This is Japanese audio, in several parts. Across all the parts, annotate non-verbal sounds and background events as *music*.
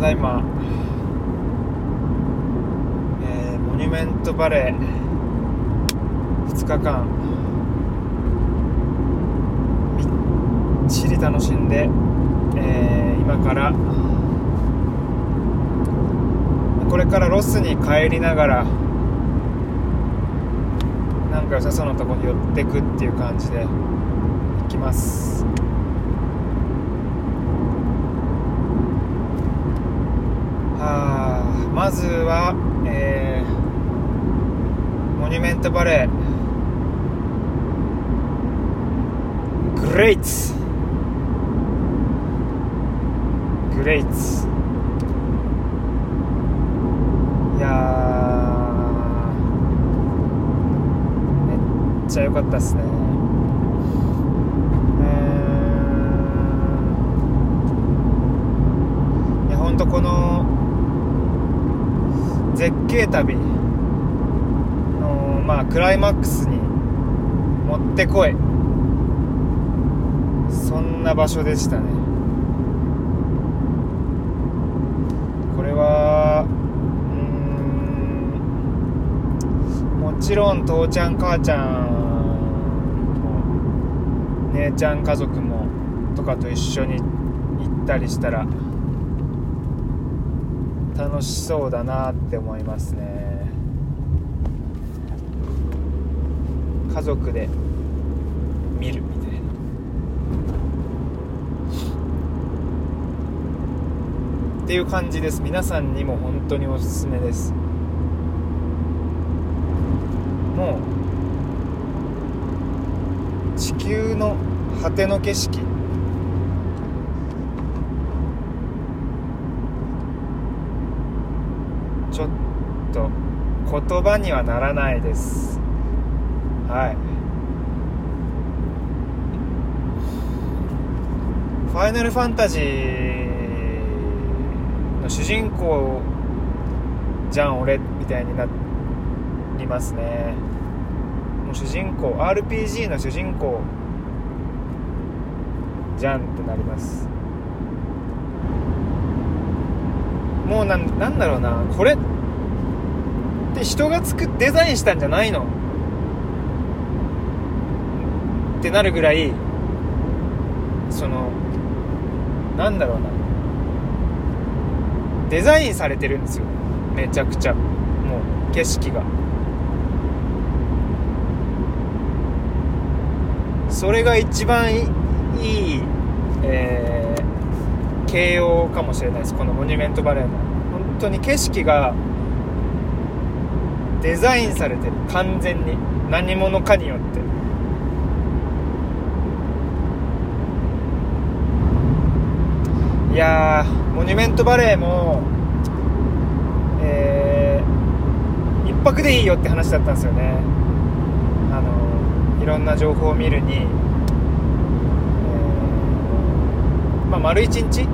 ただいま、えーモニュメントバレー。2日間。みっちり楽しんで、えー今から。これからロスに帰りながら。なんか良さそうなとこに寄ってくっていう感じで行きます。あまずはえーモニュメントバレー。グレイツ。グレイツ。いやめっちゃ良かったっすね。絶景旅のまあクライマックスに持ってこい。そんな場所でしたね。これはうんもちろん父ちゃん母ちゃん姉ちゃん家族もとかと一緒に行ったりしたら楽しそうだなって思いますね。家族で見るみたいな。っていう感じです。皆さんにも本当におすすめです。もう地球の果ての景色ちょっと言葉にはならないです。はい。ファイナルファンタジーの主人公じゃん俺みたいになりますね。もう主人公 RPG の主人公じゃんってなります。もうなんなんだろうな。これって人が作っデザインしたんじゃないの？ってなるぐらいそのなんだろうな。デザインされてるんですよ。めちゃくちゃ。もう景色が。それが一番いいい、えー、形容かもしれないです。このモニュメントバレーの。本当に景色がデザインされてる。完全に。何者かによって。いやモニュメントバレーもえー、一泊でいいよって話だったんですよね。あのいろんな情報を見るに、えーまあ、丸一日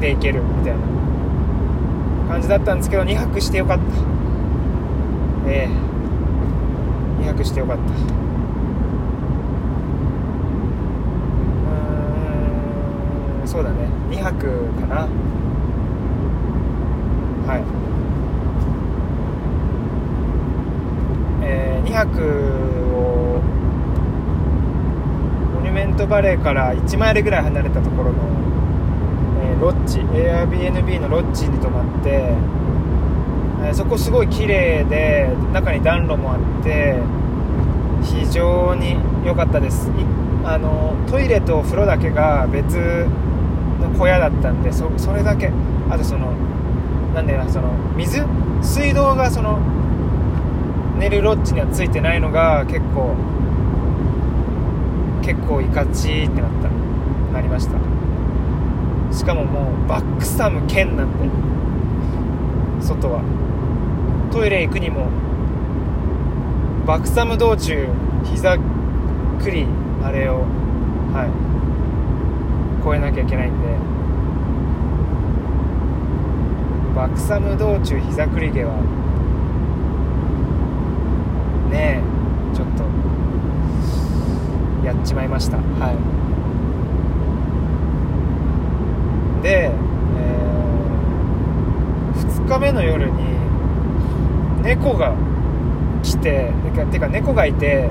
で行けるみたいな感じだったんですけど2泊してよかった。ええ2泊してよかった。うんそうだね。2泊かな。はい。えー、2泊をモニュメントバレーから1マイルぐらい離れたところの、えーロッジ Airbnb のロッジに泊まって、えそこすごい綺麗で中に暖炉もあって非常に良かったです。あのトイレとお風呂だけが別の小屋だったんでそれだけ。あとそのなんだよなその水？水道がその寝るロッジにはついてないのが結構結構いかちってなった。なりました。しかももうバックサム兼なんで外は。トイレ行くにもバックサム道中膝くりあれをはい。越えなきゃいけないんで。バックサム道中膝くり毛はねえちょっとやっちまいました。はい。で、え2日目の夜に猫が来ててかてか猫がいて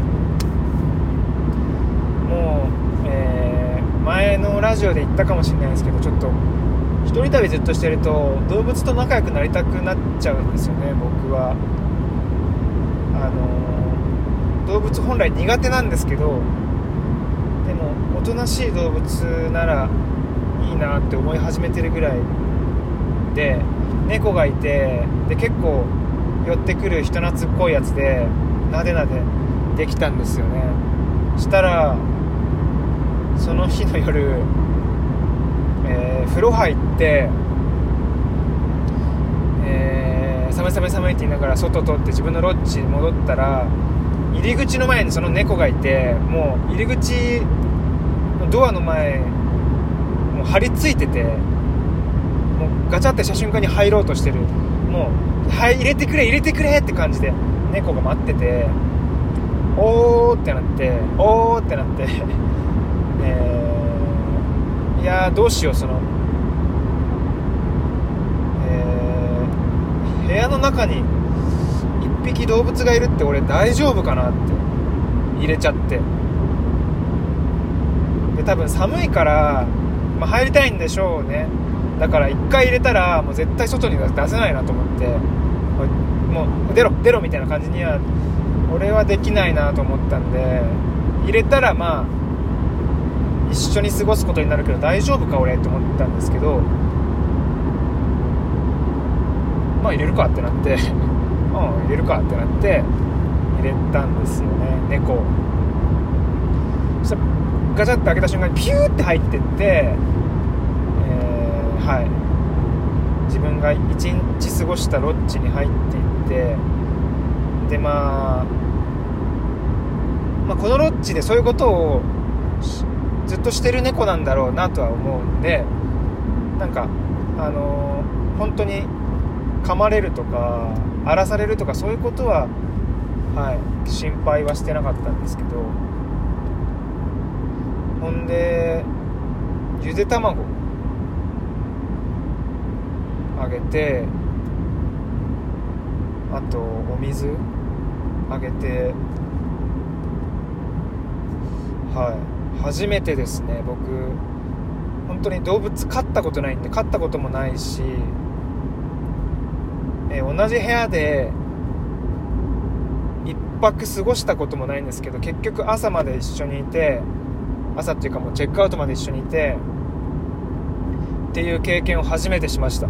もう、えー、前のラジオで言ったかもしれないですけどちょっと一人旅ずっとしてると動物と仲良くなりたくなっちゃうんですよね僕は。あの、動物本来苦手なんですけどでもおとなしい動物ならいいなって思い始めてるぐらいで猫がいてで結構寄ってくる人懐っこいやつでなでなでできたんですよね。したらその日の夜、えー、風呂入ってえー、寒い寒い寒いって言いながら外通って自分のロッジに戻ったら入り口の前にその猫がいてもう入り口のドアの前もう張り付いててもうガチャってした瞬間に入ろうとしてる。もう、はい、入れてくれ入れてくれって感じで猫が待ってておーってなっておーってなって *laughs* えー、いやどうしようそのえー、部屋の中に1匹動物がいるって俺大丈夫かなって入れちゃって。で多分寒いから、まあ、入りたいんでしょうね。だから1回入れたらもう絶対外に出せないなと思ってもう出ろ出ろみたいな感じには俺はできないなと思ったんで入れたらまあ一緒に過ごすことになるけど大丈夫か俺って思ったんですけどまあ入れるかってなって *laughs* うん入れるかってなって入れたんですよね猫そしたらガチャって開けた瞬間にピューって入ってってはい。自分が一日過ごしたロッジに入っていってでまあ、まあ、このロッジでそういうことをずっとしてる猫なんだろうなとは思うんでなんかあのー、本当に噛まれるとか荒らされるとかそういうことははい心配はしてなかったんですけど。ほんでゆで卵。あげてあとお水あげてはい。初めてですね僕。本当に動物飼ったことないんで飼ったこともないし、え同じ部屋で1泊過ごしたこともないんですけど結局朝まで一緒にいて朝っていうかもうチェックアウトまで一緒にいてっていう経験を初めてしました。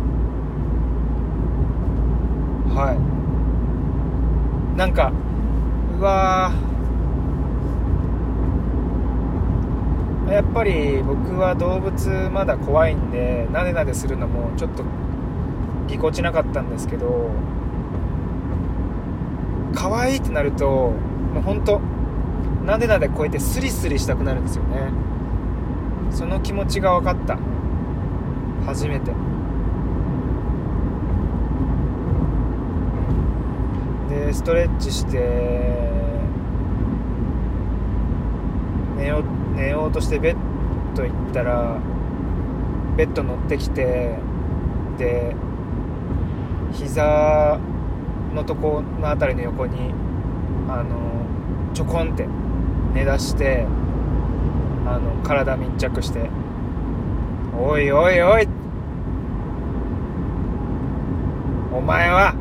はい。なんかうわやっぱり僕は動物まだ怖いんでなでなでするのもちょっとぎこちなかったんですけど可愛いってなるともうほんとなでなでこうやってスリスリしたくなるんですよね。その気持ちが分かった。初めて。でストレッチして寝よ寝ようとしてベッド行ったらベッド乗ってきてで膝のとこの辺りの横にあのちょこんって寝だしてあの体密着して「おいおいおい!」お前は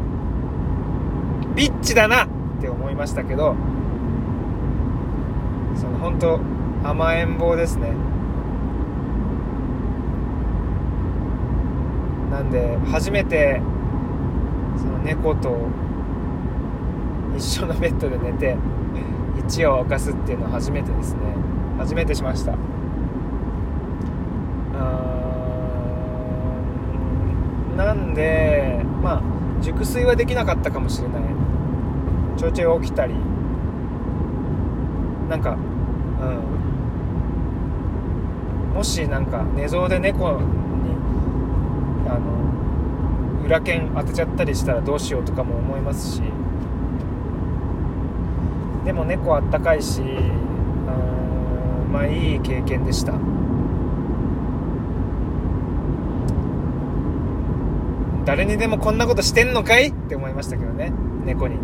ビッチだなって思いましたけどその本当甘えん坊ですね。なんで初めてその猫と一緒のベッドで寝て一夜を明かすっていうのは初めてですね。初めてしました。なんでまあ熟睡はできなかったかもしれない。ちょいちょい起きたり。なんかうん。もしなんか寝相で猫にあの裏剣当てちゃったりしたらどうしようとかも思いますし。でも猫あったかいしうんまあいい経験でした。誰にでもこんなことしてんのかいって思いましたけどね。猫に。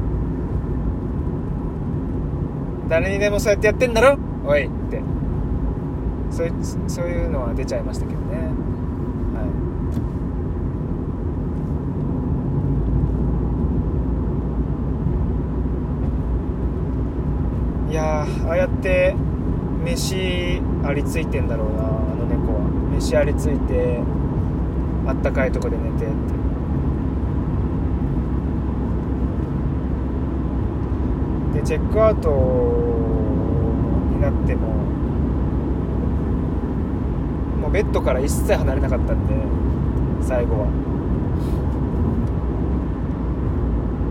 誰にでもそうやってやってんだろ？おいって。そうそういうのは出ちゃいましたけどね。はい。いやああやって飯ありついてんだろうなあの猫は。飯ありついてあったかいとこで寝てって。チェックアウトになってももうベッドから一切離れなかったんで最後は、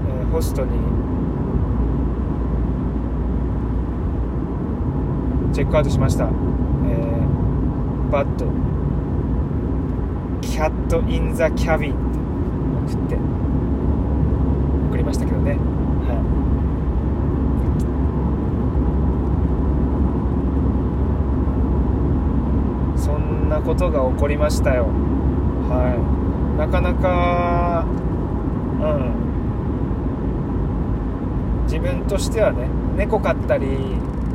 えー、ホストにチェックアウトしました、えー、バッドキャット・イン・ザ・キャビンって送って。送りましたけどね。はいそんなことが起こりましたよ。はい。なかなかうん。自分としてはね猫飼ったり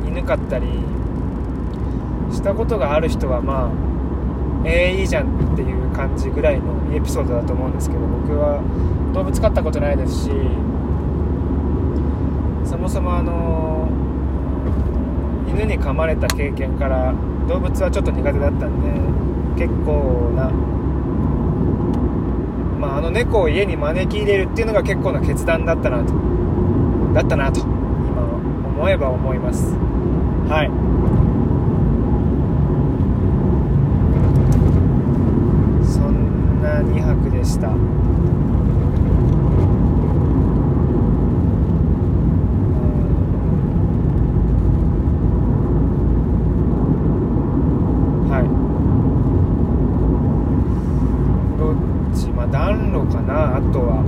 犬飼ったりしたことがある人はまあえー、いいじゃんっていう感じぐらいのエピソードだと思うんですけど僕は動物飼ったことないですしそもそもあの犬に噛まれた経験から動物はちょっと苦手だったんで結構なまああの猫を家に招き入れるっていうのが結構な決断だったなと。だったなと今思えば思います。はい。そんな2泊でしたはいロッジまあ暖炉かなあとは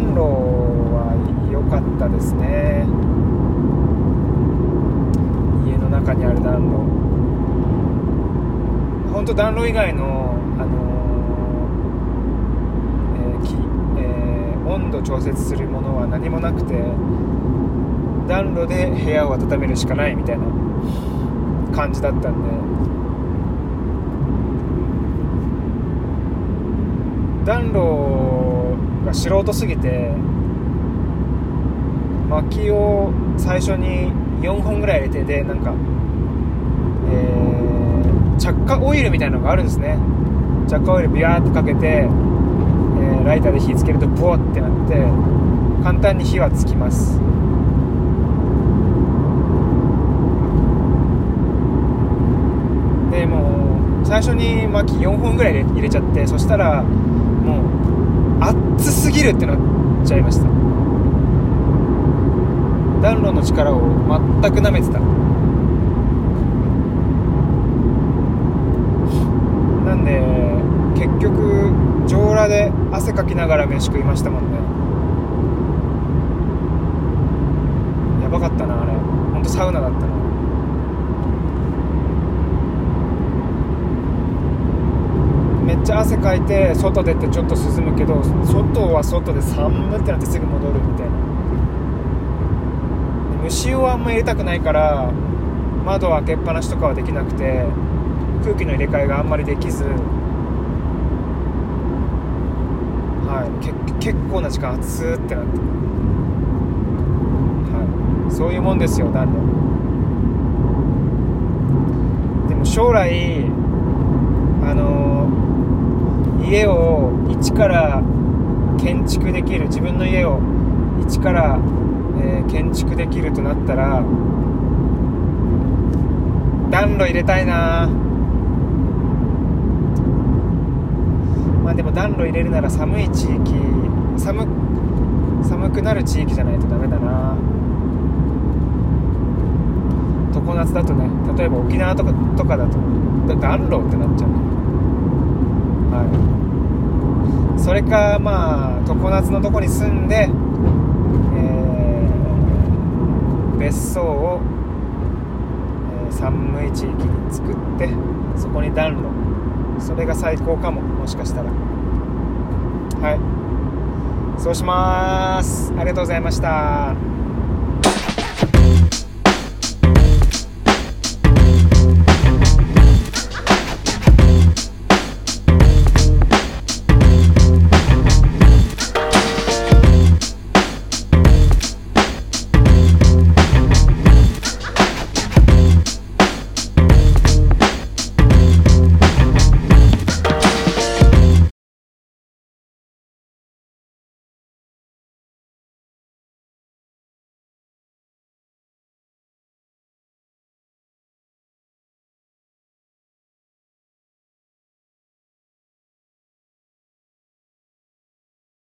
暖炉は良かったですね。家の中にある暖炉本当暖炉以外の、あのー、えーえー、温度調節するものは何もなくて暖炉で部屋を温めるしかないみたいな感じだったんで。暖炉が素人すぎて薪を最初に4本ぐらい入れてでなんかえー着火オイルみたいなのがあるんですね。着火オイルビャーってかけて、えー、ライターで火つけるとボーってなって簡単に火はつきます。でもう最初に薪4本ぐらい入れちゃってそしたらもう熱すぎるってなっちゃいました。暖炉の力を全くなめてた。なんで結局上裸で汗かきながら飯食いましたもんね。やばかったなあれ。ほんとサウナだったなめっちゃ汗かいて外出てちょっと涼むけど外は外で寒ってなってすぐ戻るみたいな。虫をあんま入れたくないから窓開けっぱなしとかはできなくて空気の入れ替えがあんまりできず、はい、け結構な時間熱ってなって、はい、そういうもんですよ暖炉でも将来あの家を一から建築できる自分の家を一から、えー、建築できるとなったら暖炉入れたいな。まあでも暖炉入れるなら寒い地域寒寒くなる地域じゃないとダメだな。常夏だとね例えば沖縄とかとかだと暖炉ってなっちゃう。それかまあ常夏のとこに住んで、えー、別荘を、えー、寒い地域に作ってそこに暖炉。それが最高かも。もしかしたら。はい。そうします。ありがとうございました。